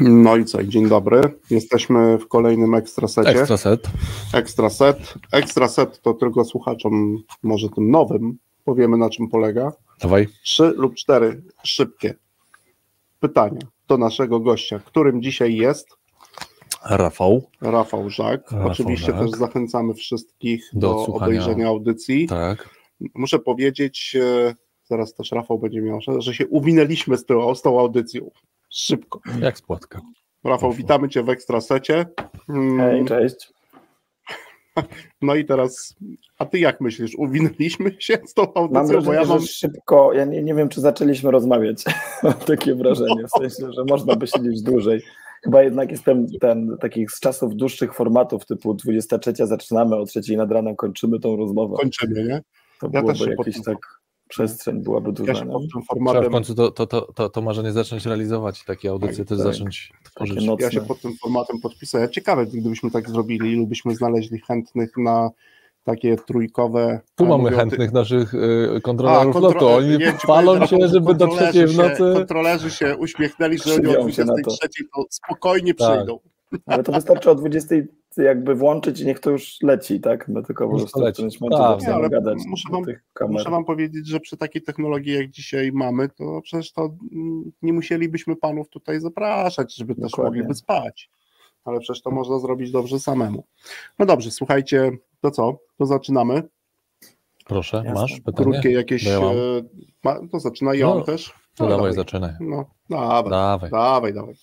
No i co, dzień dobry. Jesteśmy w kolejnym ekstra secie. Ekstra set. Ekstra set. Ekstra set to tylko słuchaczom, może tym nowym, powiemy na czym polega. Dawaj. Trzy lub cztery szybkie pytania do naszego gościa, którym dzisiaj jest Rafał. Rafał Żak. Rafał Oczywiście Żak. też zachęcamy wszystkich Do do, obejrzenia audycji. Tak. Muszę powiedzieć, e, zaraz też Rafał będzie miał, że- że się uwinęliśmy z tą, z tą audycją. Szybko. Jak spłatka. Rafał, witamy Cię w Ekstrasecie. Mm, Hej, cześć. No i teraz, a Ty jak myślisz, uwinęliśmy się z tą Mam audycją? wrażenie, Bo ja mam... że szybko, ja nie, nie wiem, czy zaczęliśmy rozmawiać. Mam takie wrażenie, w sensie, że można by siedzieć dłużej. Chyba jednak jestem ten, takich z czasów dłuższych formatów, typu 23 zaczynamy, o 3 nad ranem kończymy tą rozmowę. Kończymy, nie? To ja byłoby też pod- tak, przestrzeń byłaby duża. Ja Trzeba w formatem, końcu to, to, to, to, to marzenie zacząć realizować i takie audycje Tak, też tak. zacząć tworzyć. Ja się pod tym formatem podpisuję. Ciekawe, gdybyśmy tak zrobili, ilu byśmy znaleźli chętnych na takie trójkowe... Tu a mamy chętnych naszych y, kontrolerów kontro- lotu. Oni nie palą się, żeby do trzeciej w nocy. Kontrolerzy się uśmiechnęli, że oni o Krzywią się na to. 23 to spokojnie Tak. przyjdą. Ale to wystarczy o 20 jakby włączyć i niech to już leci, tak? My tylko po prostu to w którymś momencie Tak. Nie, gadać muszę wam-. Muszę wam powiedzieć, że przy takiej technologii jak dzisiaj mamy, to przecież to nie musielibyśmy panów tutaj zapraszać, żeby też Dokładnie. mogliby spać. Ale przecież to można zrobić dobrze samemu. No dobrze, słuchajcie, to co? To zaczynamy. Proszę, Jasne. masz pytanie? Krótkie jakieś. Bo ja e, ma, to zaczyna i on No, też. To dawaj, dawaj. zaczynaj. No, dawaj, Dawaj. dawaj, dawaj.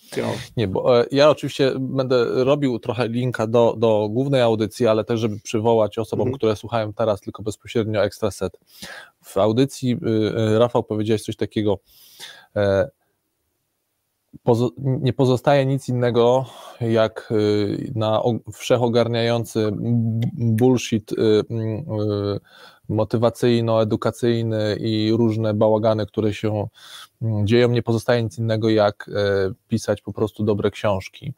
Nie, bo e, ja oczywiście będę robił trochę linka do, do głównej audycji, ale też, żeby przywołać osobom, Mhm. które słuchają teraz tylko bezpośrednio Extra Set. W audycji y, y, Rafał powiedziałeś coś takiego. E, pozo- nie pozostaje nic innego jak y, na wszechogarniający bullshit mm, motywacyjno-edukacyjny i różne bałagany, które się mm, dzieją, nie pozostaje nic innego jak e, pisać po prostu dobre książki.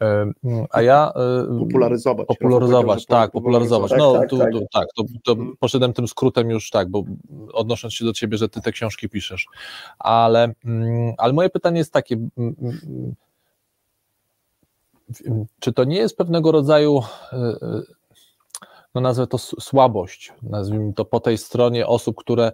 E, mm, A ja e, Popularyzować. Popularyzować, tak, popularyzować. No, Tak, tak, tu, tak. tu, tak to, to Mhm. poszedłem tym skrótem już tak, bo odnosząc się do ciebie, że ty te książki piszesz. Ale, mm, ale moje pytanie jest takie, czy to nie jest pewnego rodzaju, no nazwę to słabość, nazwijmy to po tej stronie osób, które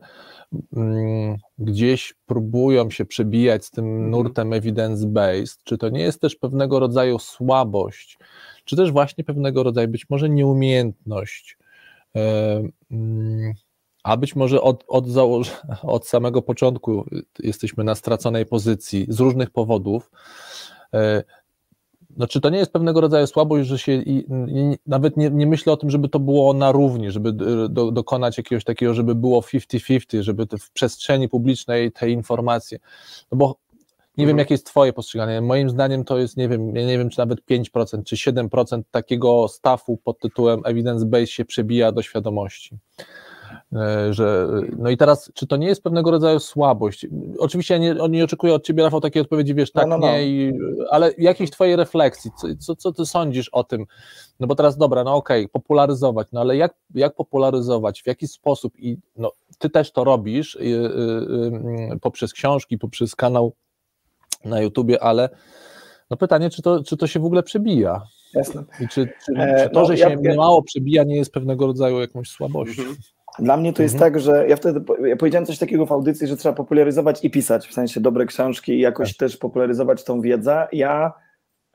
mm, gdzieś próbują się przebijać z tym Mhm. nurtem evidence-based, czy to nie jest też pewnego rodzaju słabość, czy też właśnie pewnego rodzaju być może nieumiejętność, e, mm, a być może od, od, założ- od samego początku jesteśmy na straconej pozycji z różnych powodów. E, No, czy to nie jest pewnego rodzaju słabość, że się i, i, nawet nie, nie myślę o tym, żeby to było na równi, żeby e, do, dokonać jakiegoś takiego, żeby było 50-50, żeby w przestrzeni publicznej te informacje, no bo nie wiem, Mhm. jakie jest Twoje postrzeganie. Moim zdaniem to jest, nie wiem, ja nie wiem, czy nawet 5% czy 7% takiego stafu pod tytułem evidence-based się przebija do świadomości. E, Że, no i teraz, czy to nie jest pewnego rodzaju słabość? Oczywiście ja nie, nie oczekuję od Ciebie, Rafał, takiej odpowiedzi, wiesz, tak, No, no, no. nie, i, ale jakiejś Twojej refleksji, co, co, co Ty sądzisz o tym? No bo teraz, dobra, no okej, popularyzować, no ale jak, jak popularyzować, w jaki sposób i no, Ty też to robisz y, y, y, poprzez książki, poprzez kanał na YouTubie, ale no pytanie, czy to, czy to się w ogóle przebija? Jasne. I czy, czy, E, czy to, no, że ja- się ja- mało przebija, nie jest pewnego rodzaju jakąś słabością? Mhm. Dla mnie to jest Mhm. tak, że ja wtedy ja powiedziałem coś takiego w audycji, że trzeba popularyzować i pisać, w sensie dobre książki i jakoś Tak. też popularyzować tą wiedzę. Ja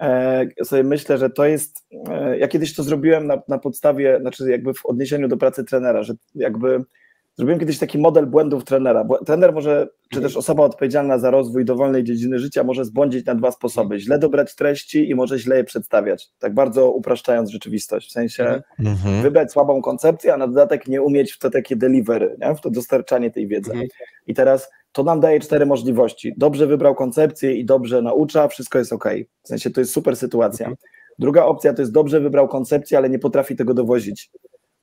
e, sobie myślę, że to jest. E, ja kiedyś to zrobiłem na, na podstawie, znaczy jakby w odniesieniu do pracy trenera, że jakby zrobiłem kiedyś taki model błędów trenera. Trener może, czy Mhm. też osoba odpowiedzialna za rozwój dowolnej dziedziny życia może zbłądzić na dwa sposoby: źle dobrać treści i może źle je przedstawiać. Tak bardzo upraszczając rzeczywistość. W sensie Mhm. wybrać słabą koncepcję, a na dodatek nie umieć w to takie delivery, nie? w to dostarczanie tej wiedzy. Mhm. I teraz to nam daje cztery możliwości. Dobrze wybrał koncepcję i dobrze naucza, wszystko jest ok. W sensie to jest super sytuacja. Mhm. Druga opcja to jest dobrze wybrał koncepcję, ale nie potrafi tego dowozić.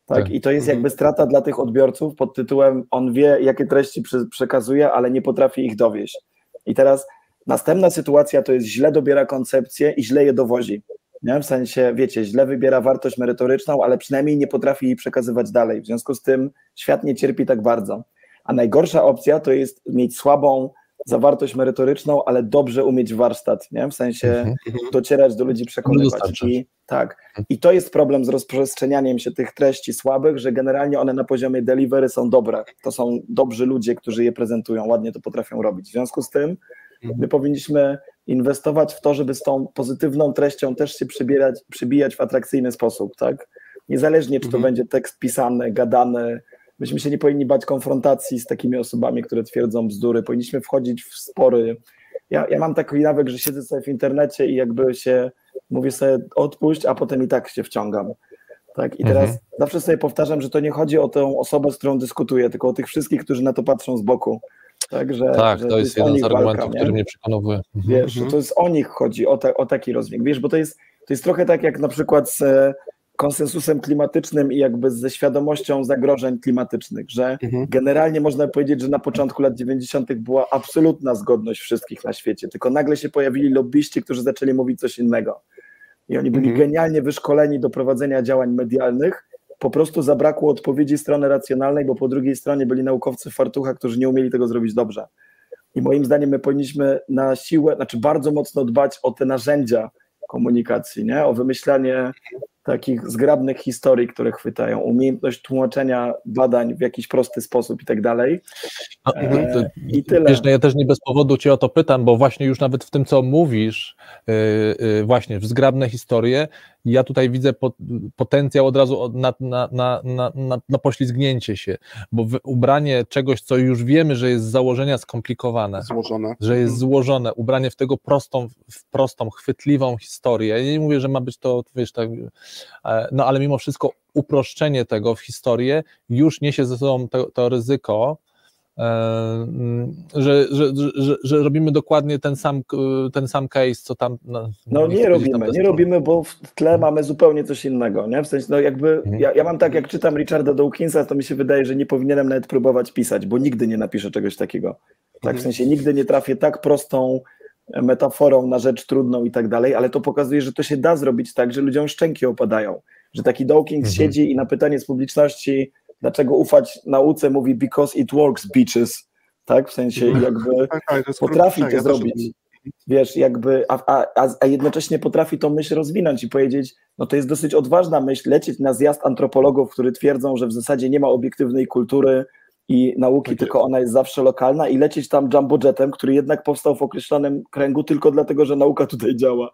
Tak? Tak. I to jest Mhm. jakby strata dla tych odbiorców pod tytułem on wie, jakie treści przekazuje, ale nie potrafi ich dowieść. I teraz następna sytuacja to jest źle dobiera koncepcje i źle je dowozi. Nie? W sensie, wiecie, źle wybiera wartość merytoryczną, ale przynajmniej nie potrafi jej przekazywać dalej. W związku z tym świat nie cierpi tak bardzo. A najgorsza opcja to jest mieć słabą zawartość merytoryczną, ale dobrze umieć warsztat, nie? w sensie Mhm. docierać do ludzi, przekonywać. dostarczać. I, tak. I to jest problem z rozprzestrzenianiem się tych treści słabych, że generalnie one na poziomie delivery są dobre. To są dobrzy ludzie, którzy je prezentują, ładnie to potrafią robić. W związku z tym my powinniśmy inwestować w to, żeby z tą pozytywną treścią też się przybierać, przybijać w atrakcyjny sposób, tak? Niezależnie, czy to Mhm. będzie tekst pisany, gadany, myśmy się nie powinni bać konfrontacji z takimi osobami, które twierdzą bzdury, powinniśmy wchodzić w spory. Ja, ja mam taki nawyk, że siedzę sobie w internecie i jakby się mówię sobie odpuść, a potem i tak się wciągam. Tak? I teraz Mhm. zawsze sobie powtarzam, że to nie chodzi o tę osobę, z którą dyskutuję, tylko o tych wszystkich, którzy na to patrzą z boku. Tak, że, Tak, że to jest jeden z argumentów, walka, który mnie przekonuje. Wiesz, że Mhm. to jest o nich chodzi, o, ta, o taki rozbieg. Wiesz, bo to jest, to jest trochę tak jak na przykład z konsensusem klimatycznym i jakby ze świadomością zagrożeń klimatycznych, że Mhm. generalnie można powiedzieć, że na początku lat 90. była absolutna zgodność wszystkich na świecie, tylko nagle się pojawili lobbyści, którzy zaczęli mówić coś innego. I oni byli Mhm. genialnie wyszkoleni do prowadzenia działań medialnych. Po prostu zabrakło odpowiedzi strony racjonalnej, bo po drugiej stronie byli naukowcy w fartuchach, którzy nie umieli tego zrobić dobrze. I moim zdaniem my powinniśmy na siłę, znaczy bardzo mocno dbać o te narzędzia komunikacji, nie? o wymyślanie takich zgrabnych historii, które chwytają, umiejętność tłumaczenia badań w jakiś prosty sposób i tak dalej. No, E, to- I tyle. Wiesz, no ja też nie bez powodu Cię o to pytam, bo właśnie już nawet w tym, co mówisz, yy, yy, właśnie w zgrabne historie, ja tutaj widzę pot, potencjał od razu na, na, na, na, na, na poślizgnięcie się, bo w, ubranie czegoś, co już wiemy, że jest z założenia skomplikowane, Złożone. że jest Mhm. złożone, ubranie w tego prostą, w prostą, chwytliwą historię. Ja nie mówię, że ma być to, wiesz, tak, no ale mimo wszystko uproszczenie tego w historię już niesie ze sobą to, to ryzyko, e, mm, że, że, że, że robimy dokładnie ten sam, ten sam case, co tam. No, No chcę nie powiedzieć robimy, nie robimy, bo w tle mamy zupełnie coś innego, nie? W sensie, no jakby, Mhm. ja, ja mam tak, jak czytam Richarda Dawkinsa, to mi się wydaje, że nie powinienem nawet próbować pisać, bo nigdy nie napiszę czegoś takiego. Tak, w Mhm. sensie nigdy nie trafię tak prostą metaforą na rzecz trudną i tak dalej, ale to pokazuje, że to się da zrobić tak, że ludziom szczęki opadają. Że taki Dawkins Mhm. siedzi i na pytanie z publiczności, dlaczego ufać nauce, mówi because it works, bitches. Tak, w sensie Mhm. jakby Tak, tak, potrafi to zrobić. Wiesz, jakby, a, a, a, a jednocześnie potrafi tą myśl rozwinąć i powiedzieć, no to jest dosyć odważna myśl, lecieć na zjazd antropologów, którzy twierdzą, że w zasadzie nie ma obiektywnej kultury i nauki, Tak tylko ona jest zawsze lokalna i lecieć tam jumbojetem, który jednak powstał w określonym kręgu tylko dlatego, że nauka tutaj działa.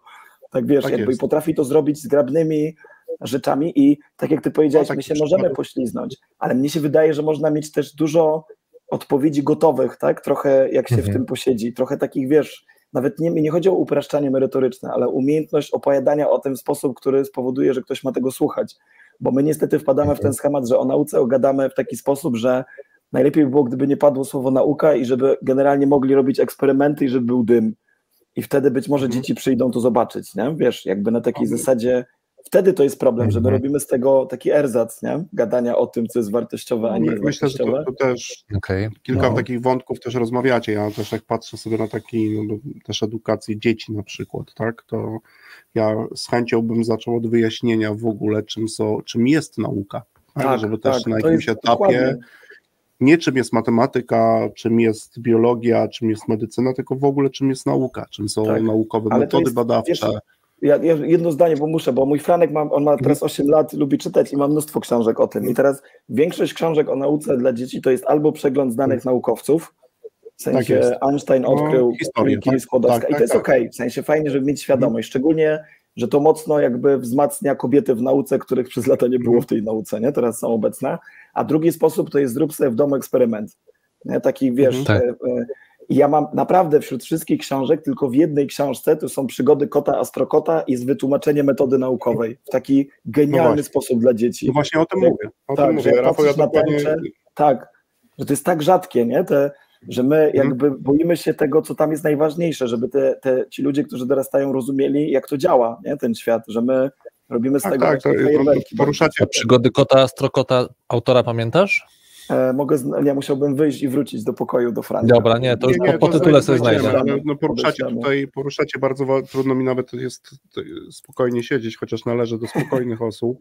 Tak wiesz, Tak jakby jest. potrafi to zrobić zgrabnymi rzeczami i tak jak ty powiedziałeś, No, tak, my się przykład- możemy pośliznąć, ale mnie się wydaje, że można mieć też dużo odpowiedzi gotowych, tak? Trochę jak się w Mhm. tym posiedzi, trochę takich, wiesz, nawet nie, nie chodzi o upraszczanie merytoryczne, ale umiejętność opowiadania o tym w sposób, który spowoduje, że ktoś ma tego słuchać. Bo my niestety wpadamy w ten schemat, że o nauce ogadamy w taki sposób, że najlepiej by było, gdyby nie padło słowo nauka i żeby generalnie mogli robić eksperymenty i żeby był dym. I wtedy być może Mhm. dzieci przyjdą to zobaczyć, nie? Wiesz, jakby na takiej zasadzie, wtedy to jest problem, że my Mhm. robimy z tego taki erzac, nie? Gadania o tym, co jest wartościowe, a nie jest Myślę, że wartościowe. to, to też Okej. kilka No. takich wątków też rozmawiacie. Ja też jak patrzę sobie na taki, no, też edukację dzieci na przykład, tak, to ja z chęcią bym zaczął od wyjaśnienia w ogóle, czym, są, czym jest nauka. Tak, Tak, żeby też tak, na to jakimś etapie dokładnie. Nie czym jest matematyka, czym jest biologia, czym jest medycyna, tylko w ogóle czym jest nauka, czym są Tak, naukowe ale to metody jest, badawcze. wiesz, Ja, ja jedno zdanie, bo muszę, bo mój Franek ma, on ma teraz 8 lat, lubi czytać i ma mnóstwo książek o tym. I teraz większość książek o nauce dla dzieci to jest albo przegląd znanych naukowców, w Tak sensie jest. Einstein No, odkrył historię, Curie tak? Skłodowska Tak, i to tak, jest tak. okej, w sensie fajnie, żeby mieć świadomość, szczególnie, że to mocno jakby wzmacnia kobiety w nauce, których przez lata nie było w tej nauce, nie? teraz są obecne. A drugi sposób to jest zrób sobie w domu eksperyment. Nie? Taki wiesz, Mhm. e, e, i ja mam naprawdę wśród wszystkich książek, tylko w jednej książce to są przygody kota Astrokota i jest wytłumaczenie metody naukowej w taki genialny właśnie. sposób dla dzieci. No właśnie o tym Tak, mówię. O tak, tym że mówię. Rafał, ja dokładnie... tęczę, Tak, że to jest tak rzadkie, nie? Te, że my Mhm. jakby boimy się tego, co tam jest najważniejsze, żeby te, te, ci ludzie, którzy dorastają, rozumieli, jak to działa, nie? ten świat, że my Robimy z Tak, tego tak, to, no, fajerwerki. poruszacie, A przygody kota Strokota autora pamiętasz? E, mogę, nie, musiałbym wyjść i wrócić do pokoju do Franka. Dobra, nie, to już Nie, nie, po, po to tytule sobie znajdę. No, poruszacie Odeślemy. tutaj, poruszacie bardzo, trudno mi nawet jest spokojnie siedzieć, chociaż należę do spokojnych osób,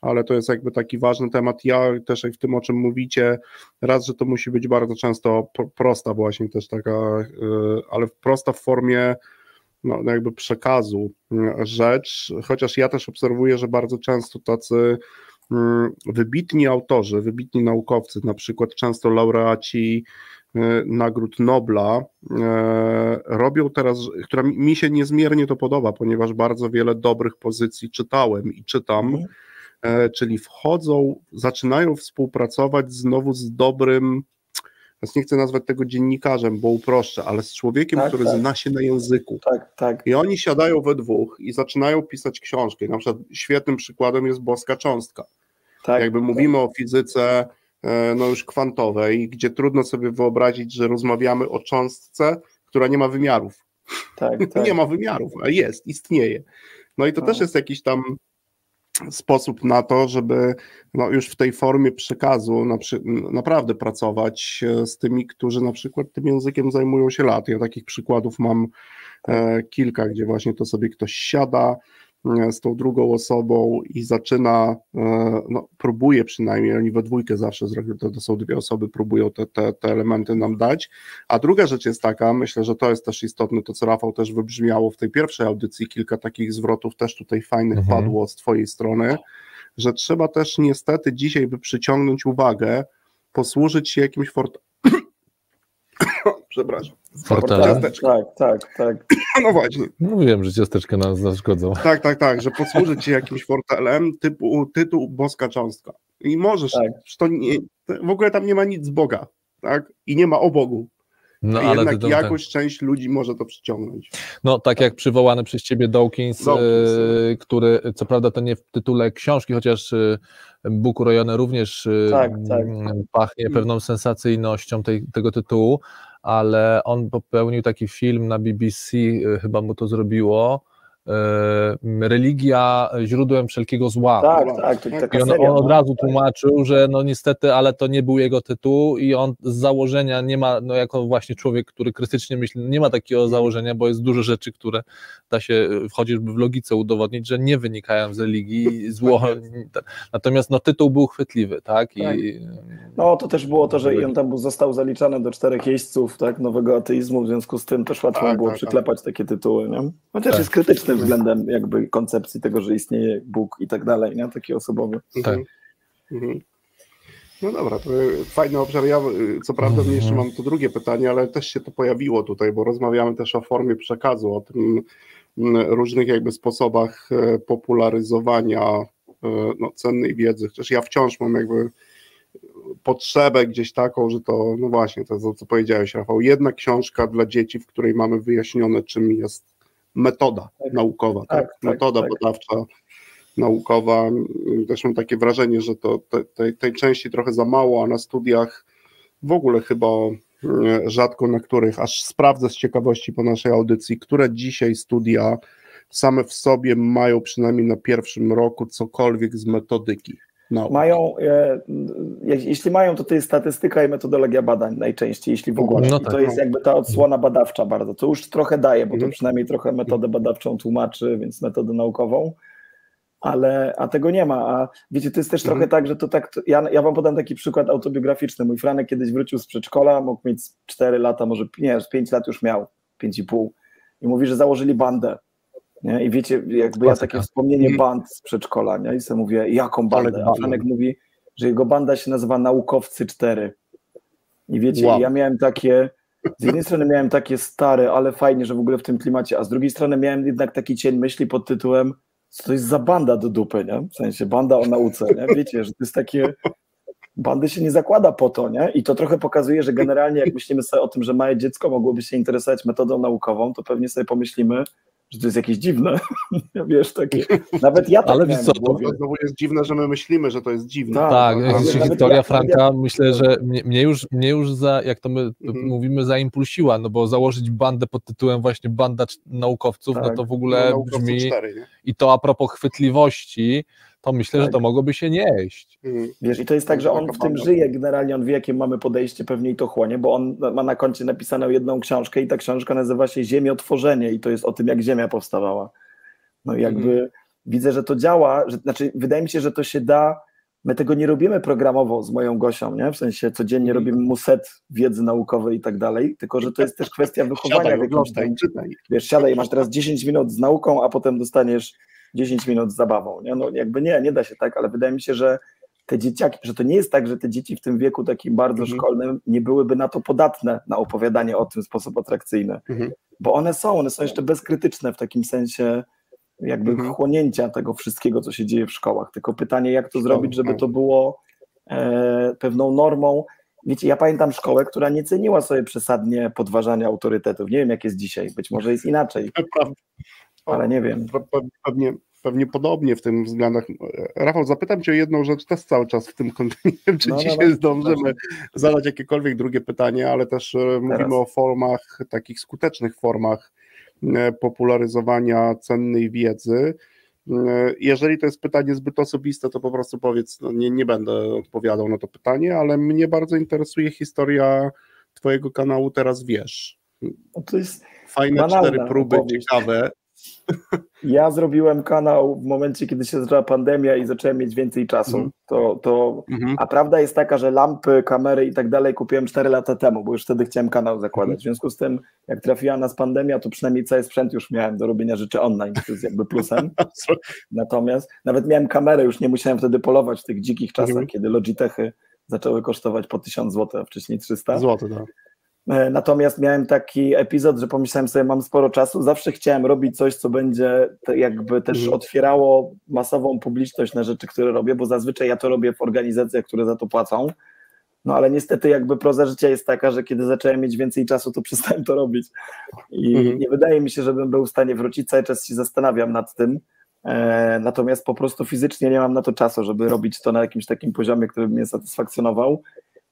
ale to jest jakby taki ważny temat. Ja też w tym, o czym mówicie, raz, że to musi być bardzo często pro- prosta właśnie też taka, y, ale prosta w formie no, jakby przekazu y, rzecz, chociaż ja też obserwuję, że bardzo często tacy mm, wybitni autorzy, wybitni naukowcy, na przykład często laureaci y, nagród Nobla, y, robią teraz, która mi- się niezmiernie to podoba, ponieważ bardzo wiele dobrych pozycji czytałem i czytam, Mhm. Czyli wchodzą, zaczynają współpracować znowu z dobrym, teraz nie chcę nazwać tego dziennikarzem, bo uproszczę, ale z człowiekiem, Tak, który tak. zna się na języku. Tak, tak. I oni siadają we dwóch i zaczynają pisać książki. Na przykład świetnym przykładem jest Boska Cząstka. tak Jakby mówimy o fizyce e, no już kwantowej, gdzie trudno sobie wyobrazić, że rozmawiamy o cząstce, która nie ma wymiarów. tak, tak. Nie ma wymiarów, a jest, istnieje. No i to No. też jest jakiś tam sposób na to, żeby no już w tej formie przekazu na przy, naprawdę pracować e, z tymi, którzy na przykład tym językiem zajmują się lat. Ja takich przykładów mam e, kilka, gdzie właśnie to sobie ktoś siada z tą drugą osobą i zaczyna, e, no próbuje przynajmniej, oni we dwójkę zawsze, zrobią, to, to są dwie osoby, próbują te, te, te elementy nam dać. A druga rzecz jest taka, myślę, że to jest też istotne, to co Rafał też wybrzmiało w tej pierwszej audycji, kilka takich zwrotów też tutaj fajnych Mhm. padło z twojej strony, że trzeba też niestety dzisiaj, by przyciągnąć uwagę, posłużyć się jakimś. Przepraszam. Fortelem. Tak, tak, tak, tak. No właśnie. Mówiłem, że ciasteczka nas zaszkodzą. Tak, tak, tak, że posłużyć się jakimś fortelem typu tytuł Boska Cząstka. I możesz, Tak. to nie, w ogóle tam nie ma nic z Boga, tak? I nie ma o Bogu. No, ale jednak ty to, jakąś część ludzi może to przyciągnąć. No, tak jak przywołany przez ciebie Dawkins, Dawkins, e, który co prawda to nie w tytule książki, chociaż e, Bóg urojony również e, Tak, tak. pachnie pewną sensacyjnością tej, tego tytułu, ale on popełnił taki film na BBC, e, chyba mu to zrobiło, Religia źródłem wszelkiego zła. Tak, tak, to taka I on, on od no. razu tłumaczył, że no niestety, ale to nie był jego tytuł i on z założenia nie ma, no jako właśnie człowiek, który krytycznie myśli, nie ma takiego założenia, bo jest dużo rzeczy, które da się y, chociażby w logice udowodnić, że nie wynikają z religii, zło. Natomiast no tytuł był chwytliwy, tak? I, Tak. No to też było to, że i on tam był- został zaliczany do czterech jeźdźców tak, nowego ateizmu, w związku z tym też łatwo Tak, było tak, przyklepać takie tytuły. Nie? Chociaż Tak. jest krytyczny względem jakby koncepcji tego, że istnieje Bóg i tak dalej, nie? taki osobowy. Tak. Mhm. Mhm. No dobra, to fajny obszar. Ja y, co prawda Mhm. jeszcze mam to drugie pytanie, ale też się to pojawiło tutaj, bo rozmawiamy też o formie przekazu, o tym różnych jakby sposobach e, popularyzowania e, no, cennej wiedzy. Chociaż ja wciąż mam jakby potrzebę gdzieś taką, że to, no właśnie, to co- co powiedziałeś Rafał, jedna książka dla dzieci, w której mamy wyjaśnione czym jest metoda Tak. naukowa, tak? Tak, tak, metoda tak. badawcza naukowa. Też mam takie wrażenie, że to te, tej, tej części trochę za mało, a na studiach w ogóle chyba e, rzadko na których, aż sprawdzę z ciekawości po naszej audycji, które dzisiaj studia same w sobie mają przynajmniej na pierwszym roku cokolwiek z metodyki. Nauki. Mają, e, je- jeśli mają, to to jest statystyka i metodologia badań najczęściej, jeśli w ogóle. No I tak, to jest no. jakby ta odsłona badawcza bardzo. To już trochę daje, bo to Mhm. przynajmniej trochę metodę badawczą tłumaczy, więc metodę naukową. Ale, a tego nie ma. A wiecie, to jest też Mhm. trochę tak, że to tak. to- Ja, ja wam podam taki przykład autobiograficzny. Mój Franek kiedyś wrócił z przedszkola, mógł mieć 4 lata, może nie, z 5 lat już miał, 5,5. I mówi, że założyli bandę. Nie? I wiecie, jakby ja takie wspomnienie band z przedszkola, nie? I sobie mówię, jaką bandę? A. Franek mówi, że jego banda się nazywa Naukowcy 4. I wiecie, Wow. ja miałem takie, z jednej strony miałem takie stare, ale fajnie, że w ogóle w tym klimacie, a z drugiej strony miałem jednak taki cień myśli pod tytułem, co to jest za banda do dupy, nie? W sensie banda o nauce, nie? Wiecie, że to jest takie, bandy się nie zakłada po to, nie? I to trochę pokazuje, że generalnie jak myślimy sobie o tym, że małe dziecko mogłoby się interesować metodą naukową, to pewnie sobie pomyślimy, że to jest jakieś dziwne. Wiesz, takie. Nawet ja tak Ale miałem co. To znowu jest dziwne, że my myślimy, że to jest dziwne. Tak, Tak, nawet historia ja- Franka, ja- myślę, że mnie, mnie, już, mnie już za, jak to my Mhm. mówimy, zaimpulsiła, no bo założyć bandę pod tytułem właśnie banda naukowców, no Tak. to w No, ogóle naukowcy brzmi, cztery, nie? i to a propos chwytliwości, to myślę, że Tak. to mogłoby się nieść. Wiesz, i to jest tak, że on w tym żyje, generalnie on wie, jakie mamy podejście, pewnie i to chłonie, bo on ma na koncie napisaną jedną książkę i ta książka nazywa się Ziemiotworzenie i to jest o tym, jak Ziemia powstawała. No i jakby Mhm. widzę, że to działa, że, znaczy wydaje mi się, że to się da, my tego nie robimy programowo z moją Gosią, nie? w sensie codziennie Mhm. robimy mu set wiedzy naukowej i tak dalej, tylko że to jest też kwestia wychowania Siadaj, w jakimś oglądaj, tam, czytaj. wiesz, siadaj, masz teraz 10 minut z nauką, a potem dostaniesz 10 minut z zabawą. Nie? No jakby nie, nie da się tak, ale wydaje mi się, że te dzieciaki, że to nie jest tak, że te dzieci w tym wieku takim bardzo Mhm. szkolnym nie byłyby na to podatne, na opowiadanie o tym w sposób atrakcyjny. Mhm. Bo one są, one są jeszcze bezkrytyczne w takim sensie jakby Mhm. chłonięcia tego wszystkiego, co się dzieje w szkołach. Tylko pytanie, jak to zrobić, żeby tak. to było e, pewną normą. Wiecie, ja pamiętam szkołę, która nie ceniła sobie przesadnie podważania autorytetów. Nie wiem, jak jest dzisiaj, być może jest inaczej. Ale nie wiem. Pe- pe- Pewnie, pewnie podobnie w tym względach. Rafał, zapytam Cię o jedną rzecz też cały czas w tym kontekście, czy No, no, dzisiaj no, zdążymy zadać jakiekolwiek drugie pytanie, ale też e, mówimy o formach, takich skutecznych formach e, popularyzowania cennej wiedzy. E, Jeżeli to jest pytanie zbyt osobiste, to po prostu powiedz, no nie, nie będę odpowiadał na to pytanie, ale mnie bardzo interesuje historia Twojego kanału Teraz Wiesz. No to jest, Fajne Banalna cztery próby, opowieść. ciekawe. Ja zrobiłem kanał w momencie, kiedy się zaczęła pandemia i zacząłem mieć więcej czasu. Mhm. To, to, Mhm. a prawda jest taka, że lampy, kamery i tak dalej kupiłem 4 lata temu, bo już wtedy chciałem kanał zakładać. Mhm. W związku z tym, jak trafiła nas pandemia, to przynajmniej cały sprzęt już miałem do robienia rzeczy online, to jest jakby plusem. Natomiast nawet miałem kamerę, już nie musiałem wtedy polować w tych dzikich czasach, Mhm. kiedy Logitechy zaczęły kosztować po 1000 zł, a wcześniej 300. Złoty, tak. E, Natomiast miałem taki epizod, że pomyślałem sobie, mam sporo czasu, zawsze chciałem robić coś, co będzie jakby też Mhm. otwierało masową publiczność na rzeczy, które robię, bo zazwyczaj ja to robię w organizacjach, które za to płacą. No ale niestety jakby proza życia jest taka, że kiedy zacząłem mieć więcej czasu, to przestałem to robić. I Mhm. nie wydaje mi się, żebym był w stanie wrócić, cały czas się zastanawiam nad tym. E, natomiast po prostu fizycznie nie mam na to czasu, żeby robić to na jakimś takim poziomie, który by mnie satysfakcjonował.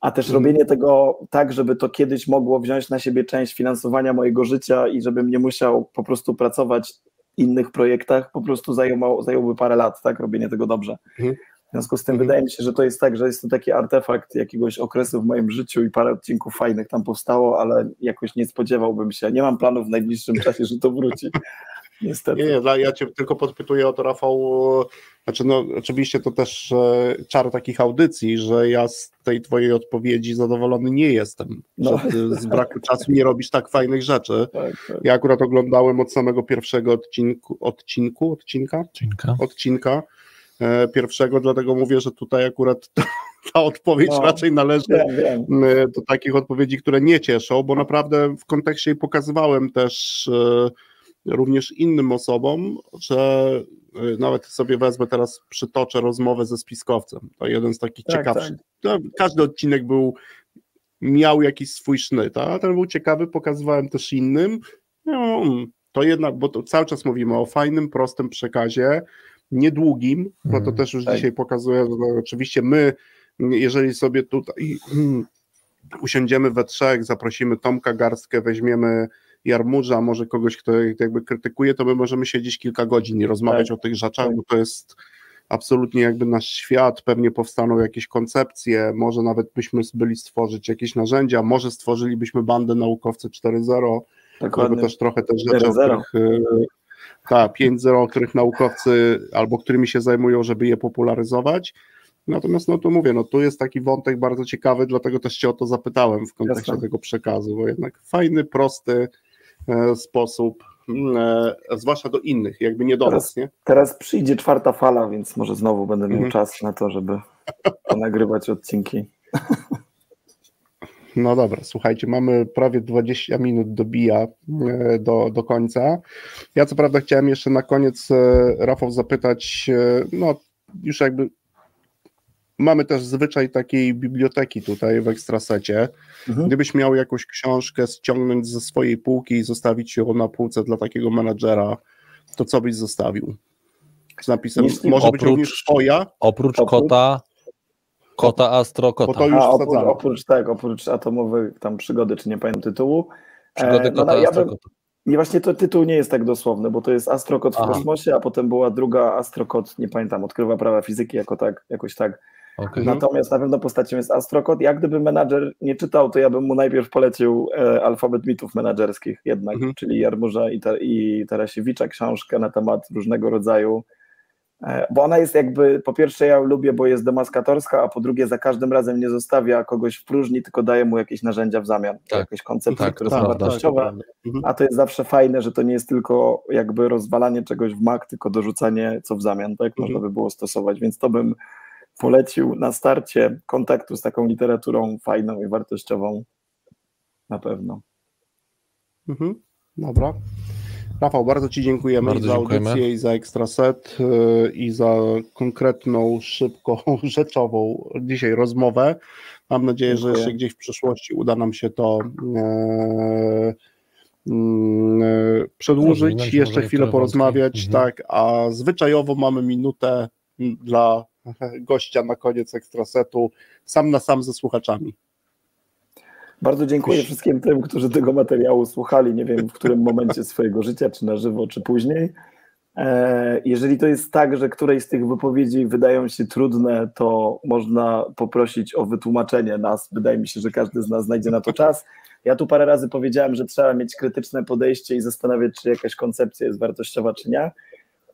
A też Mhm. robienie tego tak, żeby to kiedyś mogło wziąć na siebie część finansowania mojego życia i żebym nie musiał po prostu pracować w innych projektach, po prostu zajmowało, zająłby parę lat, tak, robienie tego dobrze. Mhm. W związku z tym Mhm. wydaje mi się, że to jest tak, że jest to taki artefakt jakiegoś okresu w moim życiu i parę odcinków fajnych tam powstało, ale jakoś nie spodziewałbym się, nie mam planów w najbliższym czasie, że to wróci. Niestety. Nie, nie, dla- ja cię tylko podpytuję o to, Rafał. Znaczy, no, oczywiście to też e, czar takich audycji, że ja z tej twojej odpowiedzi zadowolony nie jestem. No. Że ty z braku czasu nie robisz tak fajnych rzeczy. Tak, tak. Ja akurat oglądałem od samego pierwszego odcinku, odcinku, odcinka, Cinka. odcinka e, pierwszego, dlatego mówię, że tutaj akurat ta, ta odpowiedź No. raczej należy Wiem, wiem. e, do takich odpowiedzi, które nie cieszą, bo naprawdę w kontekście pokazywałem też e, również innym osobom, że e, nawet sobie wezmę teraz, przytoczę rozmowę ze spiskowcem. To jeden z takich Tak, ciekawszych. No, każdy odcinek był, miał jakiś swój sznyt, a ten był ciekawy, pokazywałem też innym. No, mm, to jednak, bo to cały czas mówimy o fajnym, prostym przekazie, niedługim, no to Mhm. też już Tak. dzisiaj pokazuję, że no, oczywiście my, jeżeli sobie tutaj usiądziemy we trzech, zaprosimy Tomka Garstkę, weźmiemy Jarmurza, może kogoś, kto jakby krytykuje, to my możemy siedzieć kilka godzin i rozmawiać Tak. o tych rzeczach, Tak. bo to jest absolutnie jakby nasz świat, pewnie powstaną jakieś koncepcje, może nawet byśmy byli stworzyć jakieś narzędzia, może stworzylibyśmy bandę naukowcy 4.0, żeby Dokładnie. też trochę te rzeczy, o 4.0. których, e, tak, 5.0, o których naukowcy albo którymi się zajmują, żeby je popularyzować. Natomiast no to mówię, no tu jest taki wątek bardzo ciekawy, dlatego też cię o to zapytałem w kontekście Jasne. tego przekazu, bo jednak fajny, prosty sposób, mm, e, zwłaszcza do innych, jakby nie do Teraz- nas, nie? Teraz przyjdzie czwarta fala, więc może znowu będę miał Mhm. czas na to, żeby nagrywać odcinki. No dobra, słuchajcie, mamy prawie 20 minut dobija e, do, do końca. Ja co prawda chciałem jeszcze na koniec, e, Rafał, zapytać, e, no już jakby mamy też zwyczaj takiej biblioteki tutaj w Ekstrasecie. Mhm. Gdybyś miał jakąś książkę ściągnąć ze swojej półki i zostawić ją na półce dla takiego menadżera, to co byś zostawił? Z napisem, Jeśli może być oprócz- również twoja, Oprócz Oprócz- kota, kota Astro, Bo to kota. już A, oprócz, oprócz tak, oprócz atomowej tam przygody, czy nie pamiętam tytułu. Przygody E, no, kota no, ja Astro, bym, kota. I właśnie to tytuł nie jest tak dosłowny, bo to jest Astrokot w Aha. kosmosie, a potem była druga Astrokot, nie pamiętam, odkrywa prawa fizyki jako tak, jakoś tak. Okej. Natomiast na pewno postacią jest Astrokot. Jak gdyby menadżer nie czytał, to ja bym mu najpierw polecił e, alfabet mitów menadżerskich jednak, Mhm. czyli Jarmurza i, Te, i Tarasiewicza, książkę na temat różnego rodzaju e, bo ona jest jakby, po pierwsze ja lubię, bo jest demaskatorska, a po drugie za każdym razem nie zostawia kogoś w próżni, tylko daje mu jakieś narzędzia w zamian, Tak. jakieś koncepcje, Tak, które to są wartościowe. Mhm. A to jest zawsze fajne, że to nie jest tylko jakby rozwalanie czegoś w mak, tylko dorzucanie co w zamian, tak można by było stosować, więc to bym polecił na starcie kontaktu z taką literaturą fajną i wartościową na pewno. Mhm. Dobra. Rafał, bardzo Ci dziękujemy Bardzo za dziękujemy. audycję, i za ekstraset, yy, i za konkretną, szybką, rzeczową dzisiaj rozmowę. Mam nadzieję, że Dziękuję. jeszcze gdzieś w przyszłości uda nam się to e, mm, e, przedłużyć, jeszcze chwilę porozmawiać. Mhm. tak, a zwyczajowo mamy minutę dla gościa na koniec ekstrasetu, sam na sam ze słuchaczami. Bardzo dziękuję wszystkim tym, którzy tego materiału słuchali, nie wiem w którym momencie swojego życia, czy na żywo, czy później. E, Jeżeli to jest tak, że któreś z tych wypowiedzi wydają się trudne, to można poprosić o wytłumaczenie nas. Wydaje mi się, że każdy z nas znajdzie na to czas. Ja tu parę razy powiedziałem, że trzeba mieć krytyczne podejście i zastanawiać, czy jakaś koncepcja jest wartościowa, czy nie.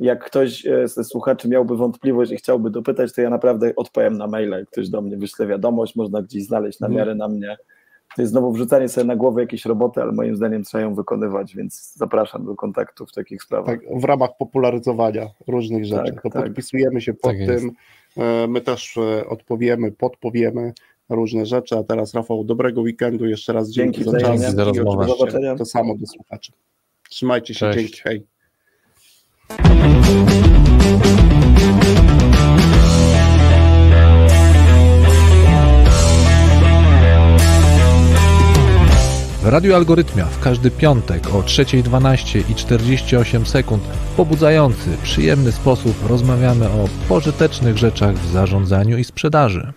Jak ktoś e, ze słuchaczy miałby wątpliwość i chciałby dopytać, to ja naprawdę odpowiem na maila. Jak ktoś do mnie wyśle wiadomość, można gdzieś znaleźć namiary na mnie. To jest znowu wrzucanie sobie na głowę jakiejś roboty, ale moim zdaniem trzeba ją wykonywać, więc zapraszam do kontaktu w takich sprawach. tak, w ramach popularyzowania różnych rzeczy. Tak, to tak. podpisujemy się pod Tak jest. tym. E, My też e, odpowiemy, podpowiemy różne rzeczy. A teraz, Rafał, dobrego weekendu. Jeszcze raz dzięki, Dzięki za czas. wzajemnie. Za rozmowę. Do zobaczenia. To samo do słuchaczy. Trzymajcie się, Cześć. dzięki, hej. W Radiu Algorytmia w każdy piątek o 3.12 i 48 sekund w pobudzający, przyjemny sposób rozmawiamy o pożytecznych rzeczach w zarządzaniu i sprzedaży.